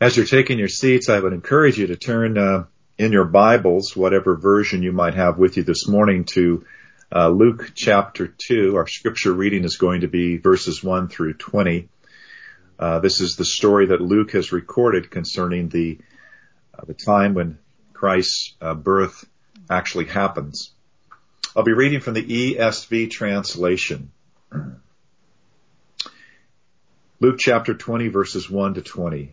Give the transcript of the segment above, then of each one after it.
As you're taking your seats, I would encourage you to turn uh, in your Bibles, whatever version you might have with you this morning, to uh, Luke chapter 2. Our scripture reading is going to be verses 1 through 20. Uh, this is the story that Luke has recorded concerning the uh, the time when Christ's uh, birth actually happens. I'll be reading from the ESV translation. Luke chapter 20 verses 1 to 20.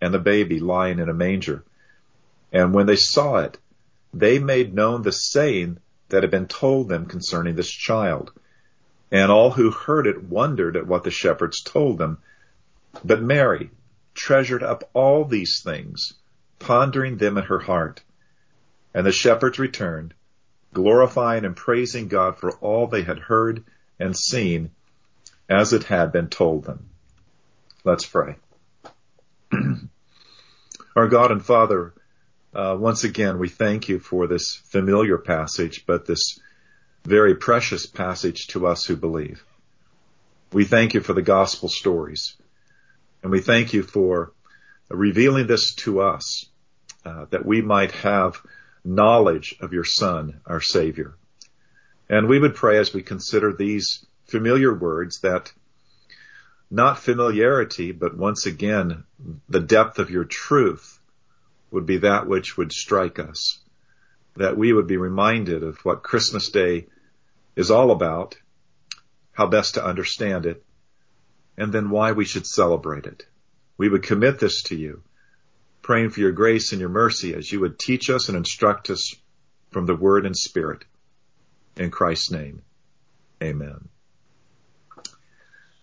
and the baby lying in a manger. And when they saw it, they made known the saying that had been told them concerning this child. And all who heard it wondered at what the shepherds told them. But Mary treasured up all these things, pondering them in her heart. And the shepherds returned, glorifying and praising God for all they had heard and seen as it had been told them. Let's pray. Our God and Father, uh, once again, we thank you for this familiar passage, but this very precious passage to us who believe. We thank you for the gospel stories, and we thank you for revealing this to us, uh, that we might have knowledge of your Son, our Savior. And we would pray as we consider these familiar words that not familiarity, but once again, the depth of your truth would be that which would strike us. That we would be reminded of what Christmas Day is all about, how best to understand it, and then why we should celebrate it. We would commit this to you, praying for your grace and your mercy as you would teach us and instruct us from the word and spirit. In Christ's name, amen.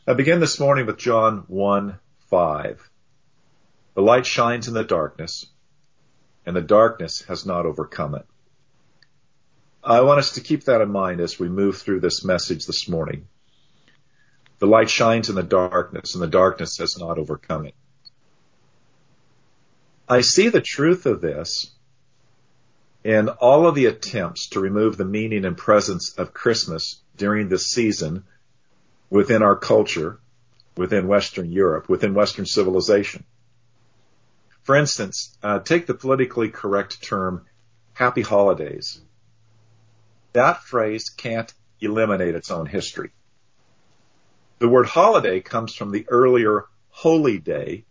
I begin this morning with John 1 5. The light shines in the darkness, and the darkness has not overcome it. I want us to keep that in mind as we move through this message this morning. The light shines in the darkness, and the darkness has not overcome it. I see the truth of this in all of the attempts to remove the meaning and presence of Christmas during this season within our culture, within Western Europe, within Western civilization. For instance, uh, take the politically correct term happy holidays. That phrase can't eliminate its own history. The word holiday comes from the earlier holy day,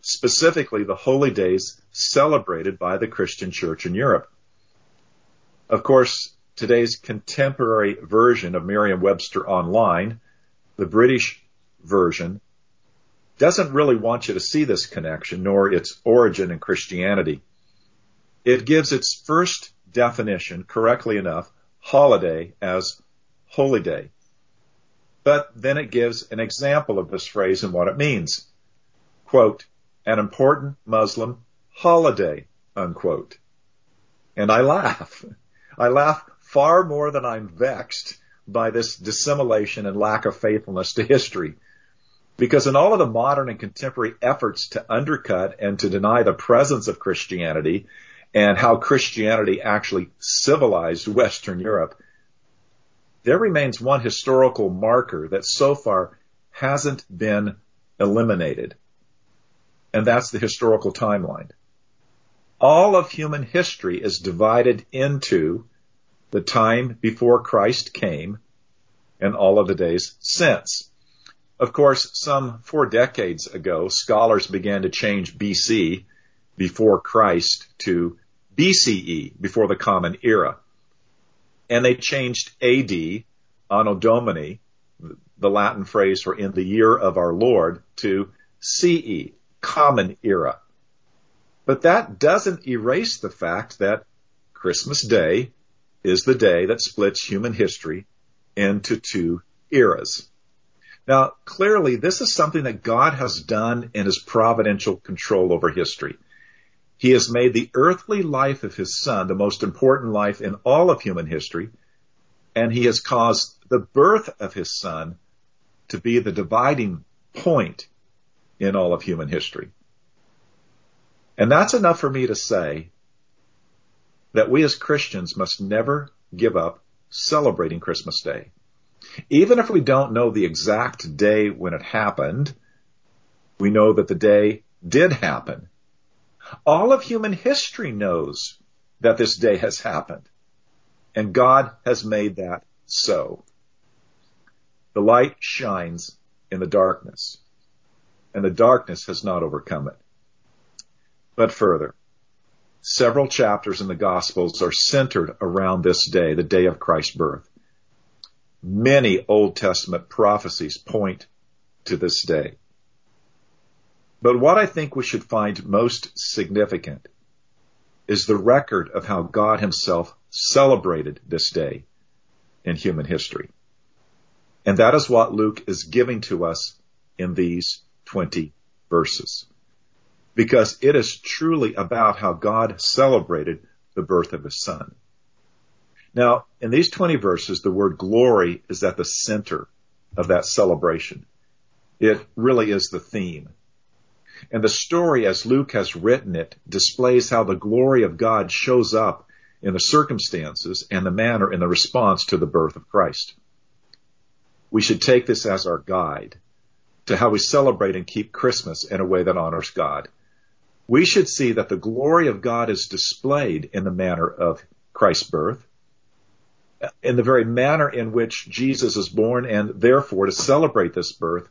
specifically the holy days celebrated by the Christian church in Europe. Of course, today's contemporary version of Merriam-Webster Online the British version, doesn't really want you to see this connection nor its origin in Christianity. it gives its first definition, correctly enough, holiday as holy day. But then it gives an example of this phrase and what it means. Quote, an important Muslim holiday, unquote. And I laugh. I laugh far more than I'm vexed by this dissimulation and lack of faithfulness to history. Because in all of the modern and contemporary efforts to undercut and to deny the presence of Christianity and how Christianity actually civilized Western Europe, there remains one historical marker that so far hasn't been eliminated. And that's the historical timeline. All of human history is divided into the time before Christ came and all of the days since. Of course, some four decades ago, scholars began to change BC, before Christ, to BCE, before the Common Era. And they changed AD, Anno Domini, the Latin phrase for in the year of our Lord, to CE, Common Era. But that doesn't erase the fact that Christmas Day is the day that splits human history into two eras. Now, clearly, this is something that God has done in his providential control over history. He has made the earthly life of his son the most important life in all of human history, and he has caused the birth of his son to be the dividing point in all of human history. And that's enough for me to say that we as Christians must never give up celebrating Christmas Day. Even if we don't know the exact day when it happened, we know that the day did happen. All of human history knows that this day has happened. And God has made that so. The light shines in the darkness, and the darkness has not overcome it. But further, several chapters in the Gospels are centered around this day, the day of Christ's birth. Many Old Testament prophecies point to this day. But what I think we should find most significant is the record of how God himself celebrated this day in human history. And that is what Luke is giving to us in these 20 verses. Because it is truly about how God celebrated the birth of his son. Now, in these 20 verses, the word glory is at the center of that celebration. It really is the theme. And the story, as Luke has written it, displays how the glory of God shows up in the circumstances and the manner in the response to the birth of Christ. We should take this as our guide to how we celebrate and keep Christmas in a way that honors God. We should see that the glory of God is displayed in the manner of Christ's birth, in the very manner in which Jesus is born, and therefore to celebrate this birth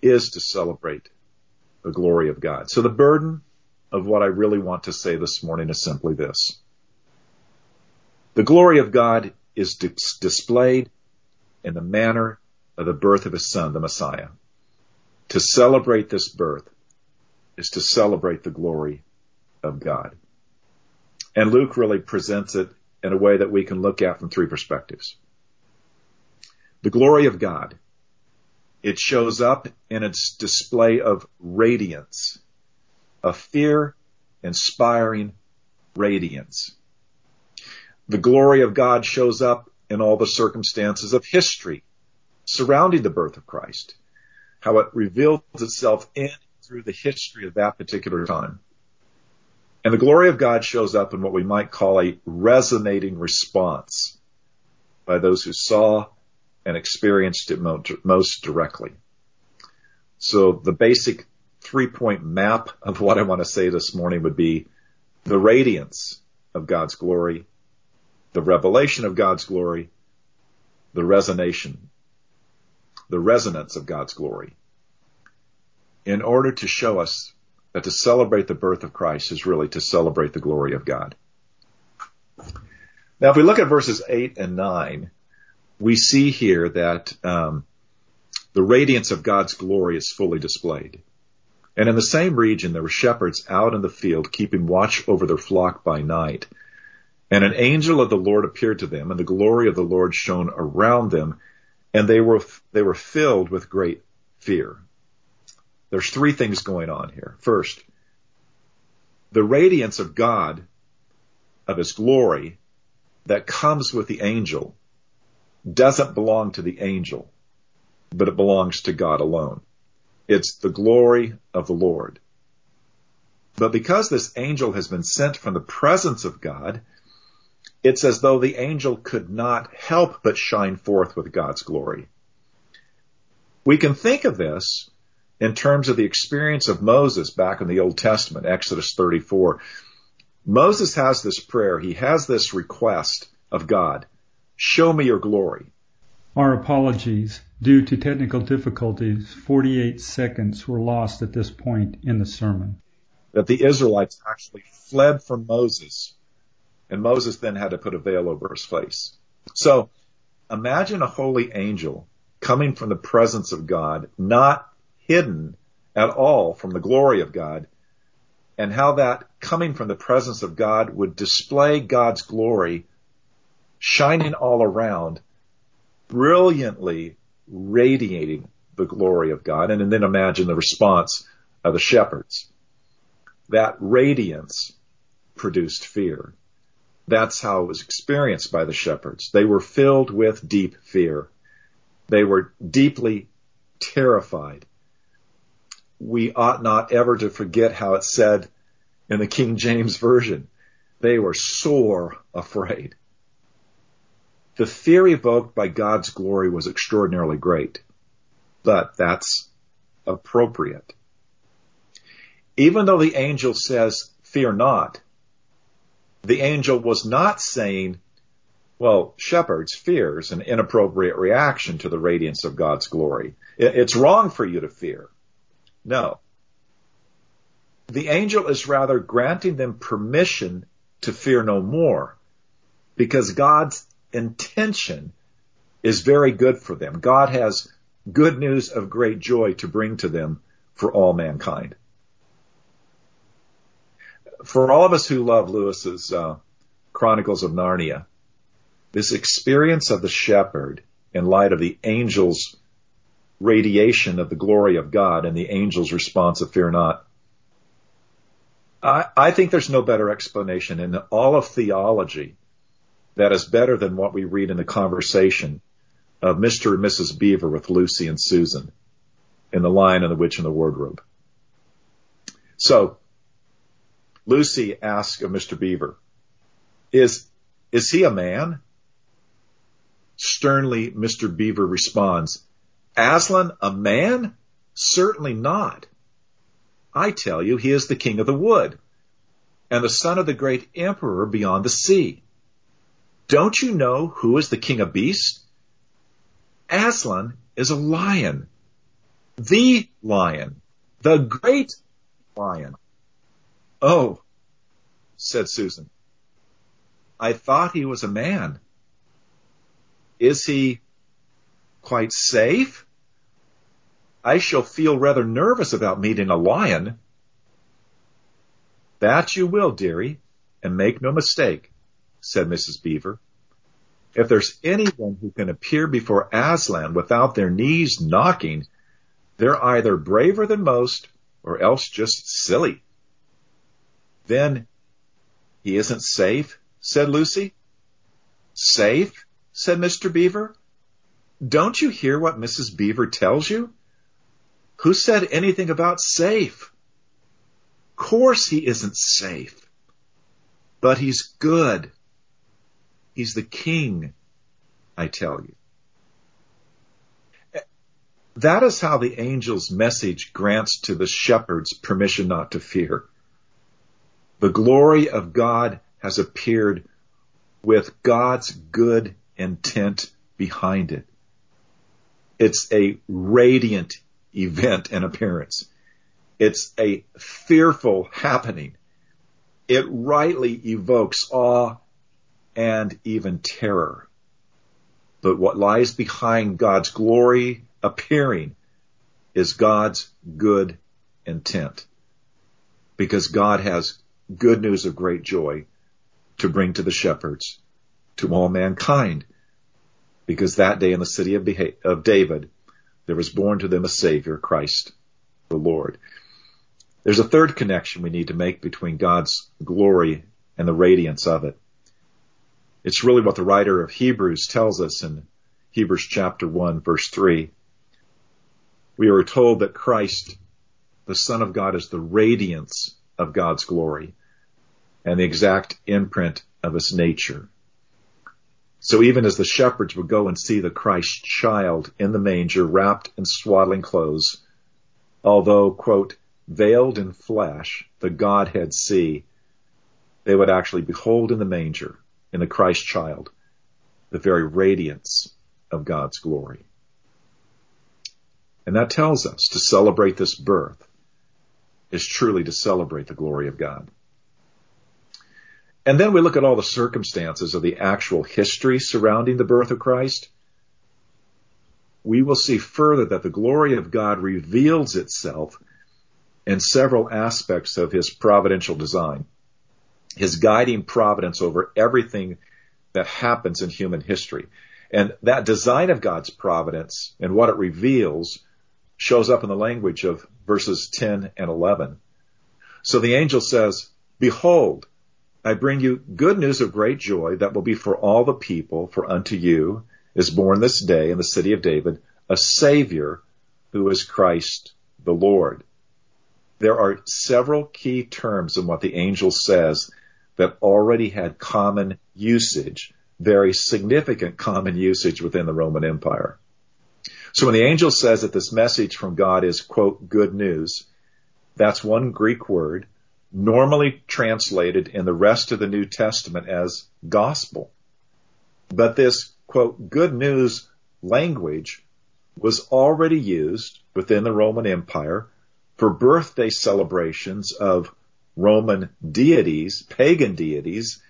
is to celebrate the glory of God. So the burden of what I really want to say this morning is simply this. The glory of God is dis- displayed in the manner of the birth of his son, the Messiah. To celebrate this birth is to celebrate the glory of God. And Luke really presents it in a way that we can look at from three perspectives. The glory of God. It shows up in its display of radiance, a fear inspiring radiance. The glory of God shows up in all the circumstances of history surrounding the birth of Christ, how it reveals itself in through the history of that particular time. And the glory of God shows up in what we might call a resonating response by those who saw and experienced it most directly. So the basic three point map of what I want to say this morning would be the radiance of God's glory, the revelation of God's glory, the resonation, the resonance of God's glory in order to show us that to celebrate the birth of Christ is really to celebrate the glory of God. Now, if we look at verses 8 and 9, we see here that um, the radiance of God's glory is fully displayed. And in the same region there were shepherds out in the field keeping watch over their flock by night. And an angel of the Lord appeared to them, and the glory of the Lord shone around them, and they were, they were filled with great fear. There's three things going on here. First, the radiance of God, of his glory, that comes with the angel, doesn't belong to the angel, but it belongs to God alone. It's the glory of the Lord. But because this angel has been sent from the presence of God, it's as though the angel could not help but shine forth with God's glory. We can think of this in terms of the experience of Moses back in the Old Testament, Exodus 34. Moses has this prayer. He has this request of God. Show me your glory. Our apologies. Due to technical difficulties, 48 seconds were lost at this point in the sermon. That the Israelites actually fled from Moses, and Moses then had to put a veil over his face. So imagine a holy angel coming from the presence of God, not hidden at all from the glory of God, and how that coming from the presence of God would display God's glory shining all around, brilliantly radiating the glory of God. And, and then imagine the response of the shepherds. That radiance produced fear. That's how it was experienced by the shepherds. They were filled with deep fear. They were deeply terrified. We ought not ever to forget how it said in the King James Version. They were sore afraid. The fear evoked by God's glory was extraordinarily great, but that's appropriate. Even though the angel says, fear not, the angel was not saying, well, shepherds, fear is an inappropriate reaction to the radiance of God's glory. It's wrong for you to fear. No. The angel is rather granting them permission to fear no more because God's intention is very good for them. God has good news of great joy to bring to them for all mankind. For all of us who love Lewis's uh, Chronicles of Narnia, this experience of the shepherd in light of the angel's radiation of the glory of God and the angel's response of fear not. I, I think there's no better explanation in all of theology that is better than what we read in the conversation of Mr. and Mrs. Beaver with Lucy and Susan in The Lion and the Witch and the Wardrobe. So, Lucy asks of Mr. Beaver, is, is he a man? Sternly, Mr. Beaver responds, Aslan a man? Certainly not. I tell you, he is the king of the wood and the son of the great emperor beyond the sea. Don't you know who is the king of beasts? Aslan is a lion. The lion. The great lion. Oh, said Susan. I thought he was a man. Is he quite safe? I shall feel rather nervous about meeting a lion. That you will, dearie, and make no mistake said Mrs. Beaver. If there's anyone who can appear before Aslan without their knees knocking, they're either braver than most or else just silly. Then he isn't safe, said Lucy. Safe, said Mr. Beaver. Don't you hear what Mrs. Beaver tells you? Who said anything about safe? Of course he isn't safe. But he's good. He's the king, I tell you. That is how the angel's message grants to the shepherds permission not to fear. The glory of God has appeared with God's good intent behind it. It's a radiant event and appearance. It's a fearful happening. It rightly evokes awe and even terror. But what lies behind God's glory appearing is God's good intent. Because God has good news of great joy to bring to the shepherds, to all mankind. Because that day in the city of, of David, there was born to them a Savior, Christ the Lord. There's a third connection we need to make between God's glory and the radiance of it. It's really what the writer of Hebrews tells us in Hebrews chapter 1 verse 3. We are told that Christ, the Son of God, is the radiance of God's glory and the exact imprint of his nature. So even as the shepherds would go and see the Christ child in the manger wrapped in swaddling clothes, although, quote, veiled in flesh, the Godhead see, they would actually behold in the manger, in the Christ child, the very radiance of God's glory. And that tells us to celebrate this birth is truly to celebrate the glory of God. And then we look at all the circumstances of the actual history surrounding the birth of Christ. We will see further that the glory of God reveals itself in several aspects of his providential design, his guiding providence over everything that happens in human history. And that design of God's providence and what it reveals shows up in the language of verses 10 and 11. So the angel says, Behold, I bring you good news of great joy that will be for all the people, for unto you is born this day in the city of David a Savior who is Christ the Lord. There are several key terms in what the angel says that already had common usage, very significant common usage within the Roman Empire. So when the angel says that this message from God is, quote, good news, that's one Greek word normally translated in the rest of the New Testament as gospel. But this, quote, good news language was already used within the Roman Empire for birthday celebrations of Roman deities, pagan deities,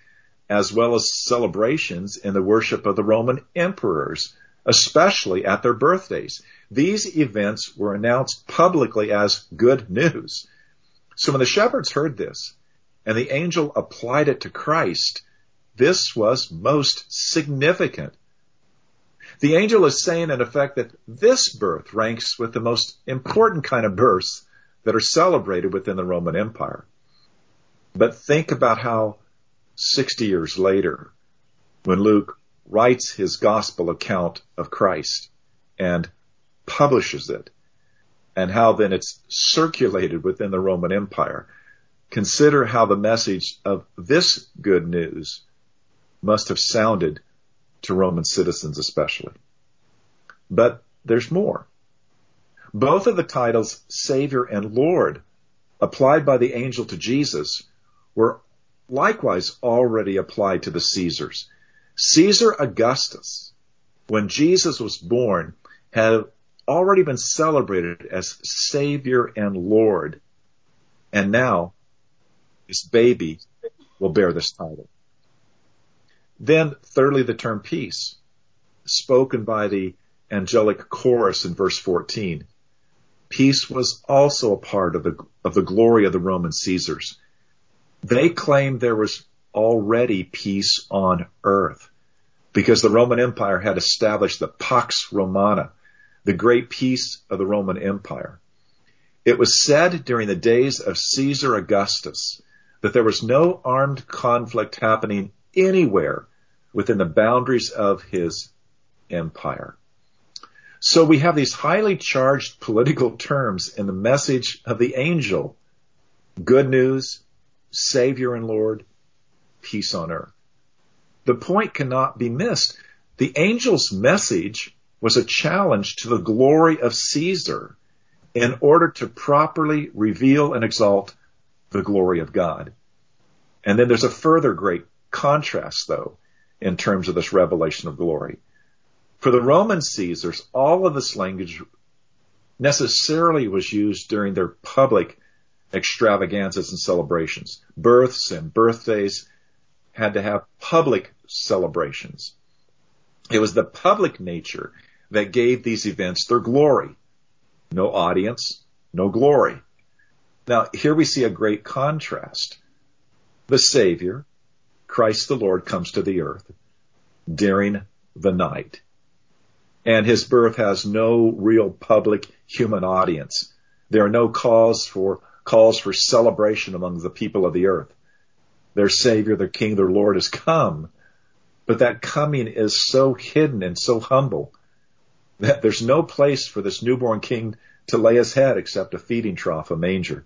as well as celebrations in the worship of the Roman emperors, especially at their birthdays. These events were announced publicly as good news. So when the shepherds heard this and the angel applied it to Christ, this was most significant. The angel is saying in effect that this birth ranks with the most important kind of births that are celebrated within the Roman Empire. But think about how 60 years later, when Luke writes his gospel account of Christ and publishes it, and how then it's circulated within the Roman Empire, consider how the message of this good news must have sounded to Roman citizens especially. But there's more. Both of the titles Savior and Lord applied by the angel to Jesus were likewise already applied to the Caesars. Caesar Augustus, when Jesus was born, had already been celebrated as Savior and Lord. And now this baby will bear this title. Then thirdly, the term peace spoken by the angelic chorus in verse 14 peace was also a part of the, of the glory of the Roman Caesars. They claimed there was already peace on earth because the Roman Empire had established the Pax Romana, the great peace of the Roman Empire. It was said during the days of Caesar Augustus that there was no armed conflict happening anywhere within the boundaries of his empire. So we have these highly charged political terms in the message of the angel. Good news, Savior and Lord, peace on earth. The point cannot be missed. The angel's message was a challenge to the glory of Caesar in order to properly reveal and exalt the glory of God. And then there's a further great contrast though in terms of this revelation of glory. For the Roman Caesars, all of this language necessarily was used during their public extravaganzas and celebrations. Births and birthdays had to have public celebrations. It was the public nature that gave these events their glory. No audience, no glory. Now, here we see a great contrast. The Savior, Christ the Lord, comes to the earth during the night. And his birth has no real public human audience. There are no calls for calls for celebration among the people of the earth. Their Savior, their King, their Lord has come. But that coming is so hidden and so humble there's no place for this newborn king to lay his head except a feeding trough, a manger.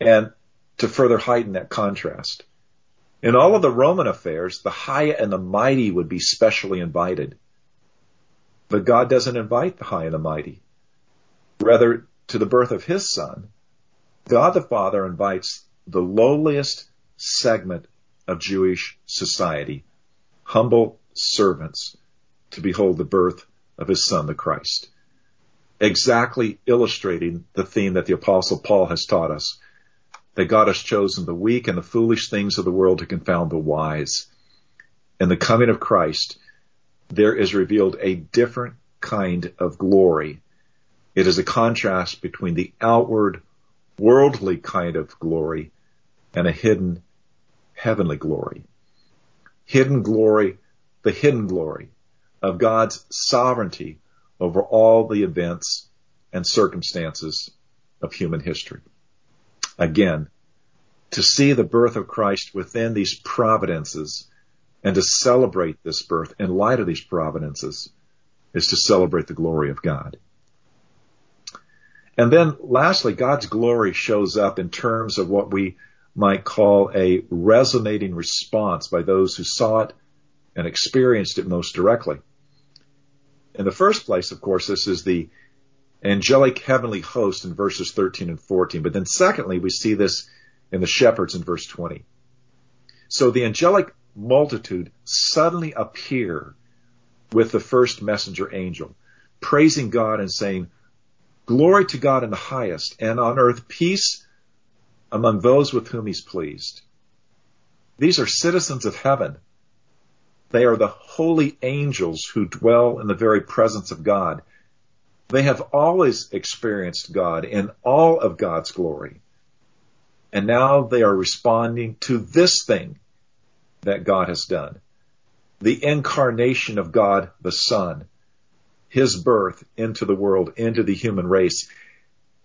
And to further heighten that contrast, in all of the Roman affairs, the high and the mighty would be specially invited. But God doesn't invite the high and the mighty. Rather, to the birth of his son, God the Father invites the lowliest segment of Jewish society, humble servants, to behold the birth of his son, the Christ. Exactly illustrating the theme that the apostle Paul has taught us that God has chosen the weak and the foolish things of the world to confound the wise. In the coming of Christ, there is revealed a different kind of glory. It is a contrast between the outward, worldly kind of glory and a hidden, heavenly glory. Hidden glory, the hidden glory of God's sovereignty over all the events and circumstances of human history. Again, to see the birth of Christ within these providences and to celebrate this birth in light of these providences is to celebrate the glory of God. And then lastly, God's glory shows up in terms of what we might call a resonating response by those who saw it and experienced it most directly. In the first place, of course, this is the angelic heavenly host in verses 13 and 14. But then secondly, we see this in the shepherds in verse 20. So the angelic multitude suddenly appear with the first messenger angel, praising God and saying, glory to God in the highest and on earth peace among those with whom he's pleased. These are citizens of heaven. They are the holy angels who dwell in the very presence of God. They have always experienced God in all of God's glory. And now they are responding to this thing that God has done. The incarnation of God the Son, His birth into the world, into the human race.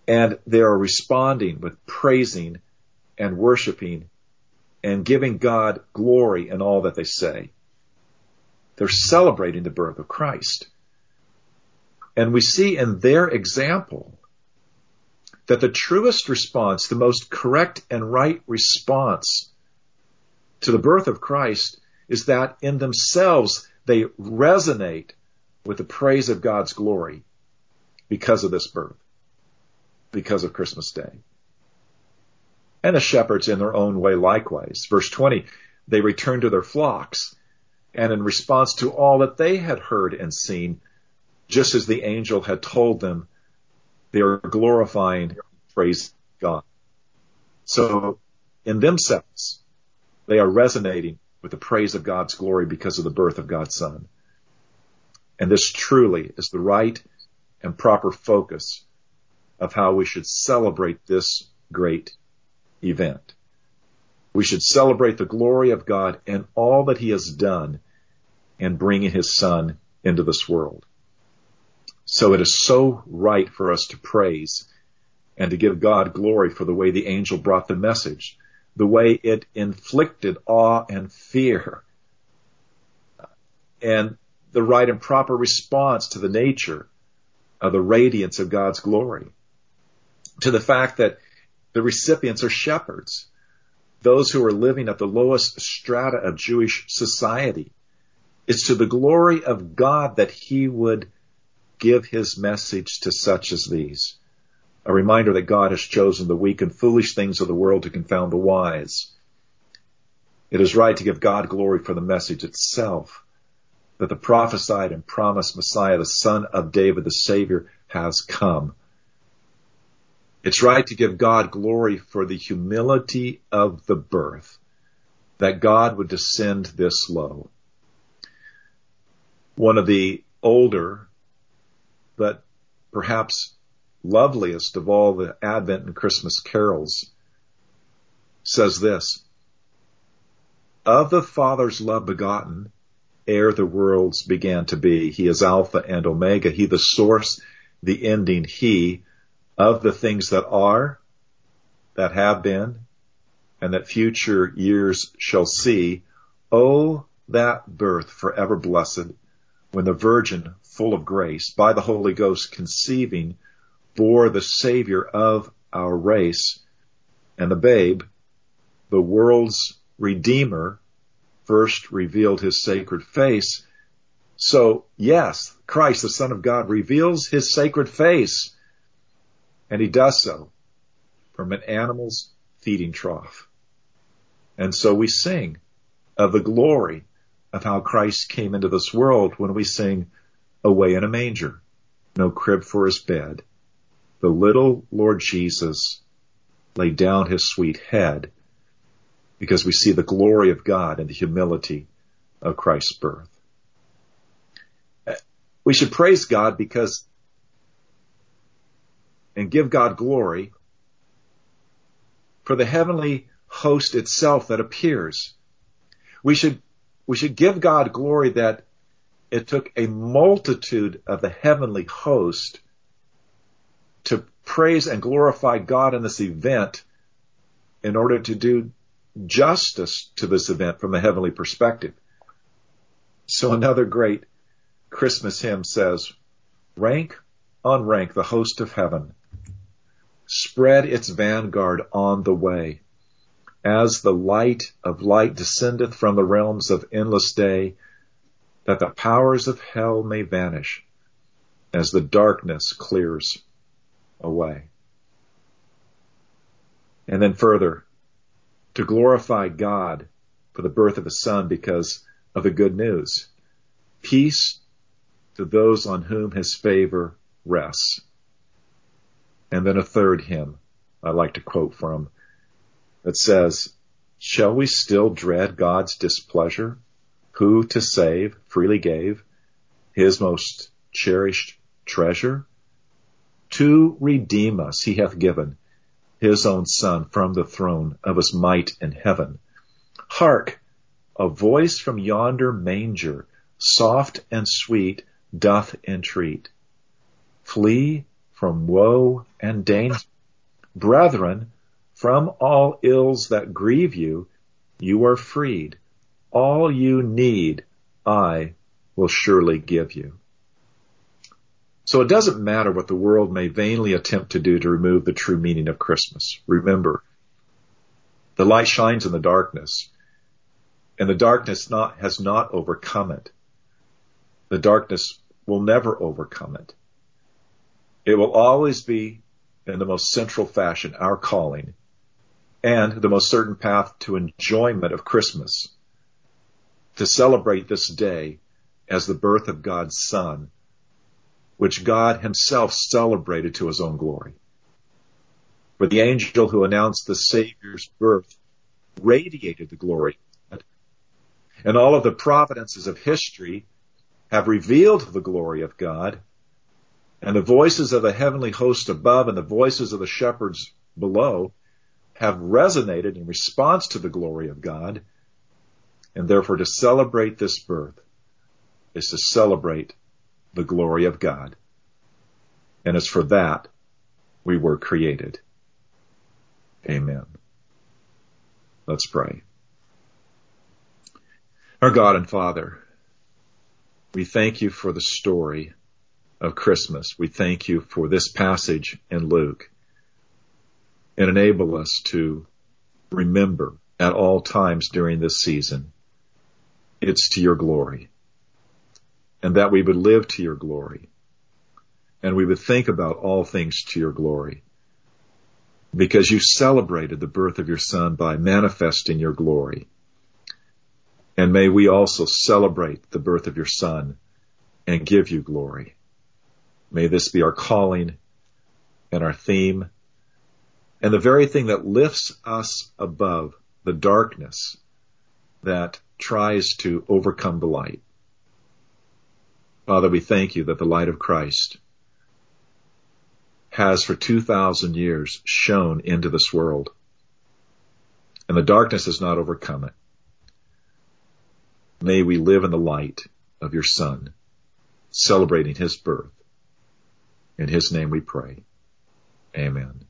And they are responding with praising and worshiping and giving God glory in all that they say. They're celebrating the birth of Christ. And we see in their example that the truest response, the most correct and right response to the birth of Christ is that in themselves they resonate with the praise of God's glory because of this birth, because of Christmas Day. And the shepherds in their own way likewise. Verse 20, they return to their flocks and in response to all that they had heard and seen, just as the angel had told them, they are glorifying, praise God. So in themselves, they are resonating with the praise of God's glory because of the birth of God's son. And this truly is the right and proper focus of how we should celebrate this great event. We should celebrate the glory of God and all that he has done in bringing his son into this world. So it is so right for us to praise and to give God glory for the way the angel brought the message, the way it inflicted awe and fear, and the right and proper response to the nature of the radiance of God's glory, to the fact that the recipients are shepherds, those who are living at the lowest strata of Jewish society. It's to the glory of God that he would give his message to such as these. A reminder that God has chosen the weak and foolish things of the world to confound the wise. It is right to give God glory for the message itself that the prophesied and promised Messiah, the son of David, the Savior, has come. It's right to give God glory for the humility of the birth, that God would descend this low. One of the older but perhaps loveliest of all the Advent and Christmas carols, says this, Of the Father's love begotten, ere the worlds began to be, he is Alpha and Omega, he the source, the ending, he of the things that are, that have been, and that future years shall see. Oh, that birth forever blessed, when the Virgin, full of grace, by the Holy Ghost conceiving, bore the Savior of our race, and the babe, the world's Redeemer, first revealed his sacred face. So, yes, Christ, the Son of God, reveals his sacred face, and he does so from an animal's feeding trough. And so we sing of the glory of how Christ came into this world when we sing away in a manger, no crib for his bed. The little Lord Jesus laid down his sweet head because we see the glory of God and the humility of Christ's birth. We should praise God because and give God glory for the heavenly host itself that appears. We should, we should give God glory that it took a multitude of the heavenly host to praise and glorify God in this event in order to do justice to this event from a heavenly perspective. So another great Christmas hymn says, rank on rank the host of heaven spread its vanguard on the way. As the light of light descendeth from the realms of endless day, that the powers of hell may vanish as the darkness clears away. And then further, to glorify God for the birth of His Son because of the good news. Peace to those on whom His favor rests. And then a third hymn I like to quote from that says, Shall we still dread God's displeasure, who to save freely gave his most cherished treasure? To redeem us he hath given his own son from the throne of his might in heaven. Hark! A voice from yonder manger, soft and sweet, doth entreat. Flee from woe and danger. Brethren, from all ills that grieve you, you are freed. All you need, I will surely give you. So it doesn't matter what the world may vainly attempt to do to remove the true meaning of Christmas. Remember, the light shines in the darkness, and the darkness not, has not overcome it. The darkness will never overcome it. It will always be in the most central fashion our calling and the most certain path to enjoyment of Christmas to celebrate this day as the birth of God's son, which God himself celebrated to his own glory. For the angel who announced the Savior's birth radiated the glory. And all of the providences of history have revealed the glory of God and the voices of the heavenly host above and the voices of the shepherds below have resonated in response to the glory of God. And therefore to celebrate this birth is to celebrate the glory of God. And it's for that we were created. Amen. Let's pray. Our God and Father, we thank you for the story of Christmas. We thank you for this passage in Luke and enable us to remember at all times during this season it's to your glory and that we would live to your glory and we would think about all things to your glory because you celebrated the birth of your son by manifesting your glory. And may we also celebrate the birth of your son and give you glory. May this be our calling and our theme and the very thing that lifts us above the darkness that tries to overcome the light. Father, we thank you that the light of Christ has for 2,000 years shone into this world. And the darkness has not overcome it. May we live in the light of your Son, celebrating his birth. In his name we pray. Amen.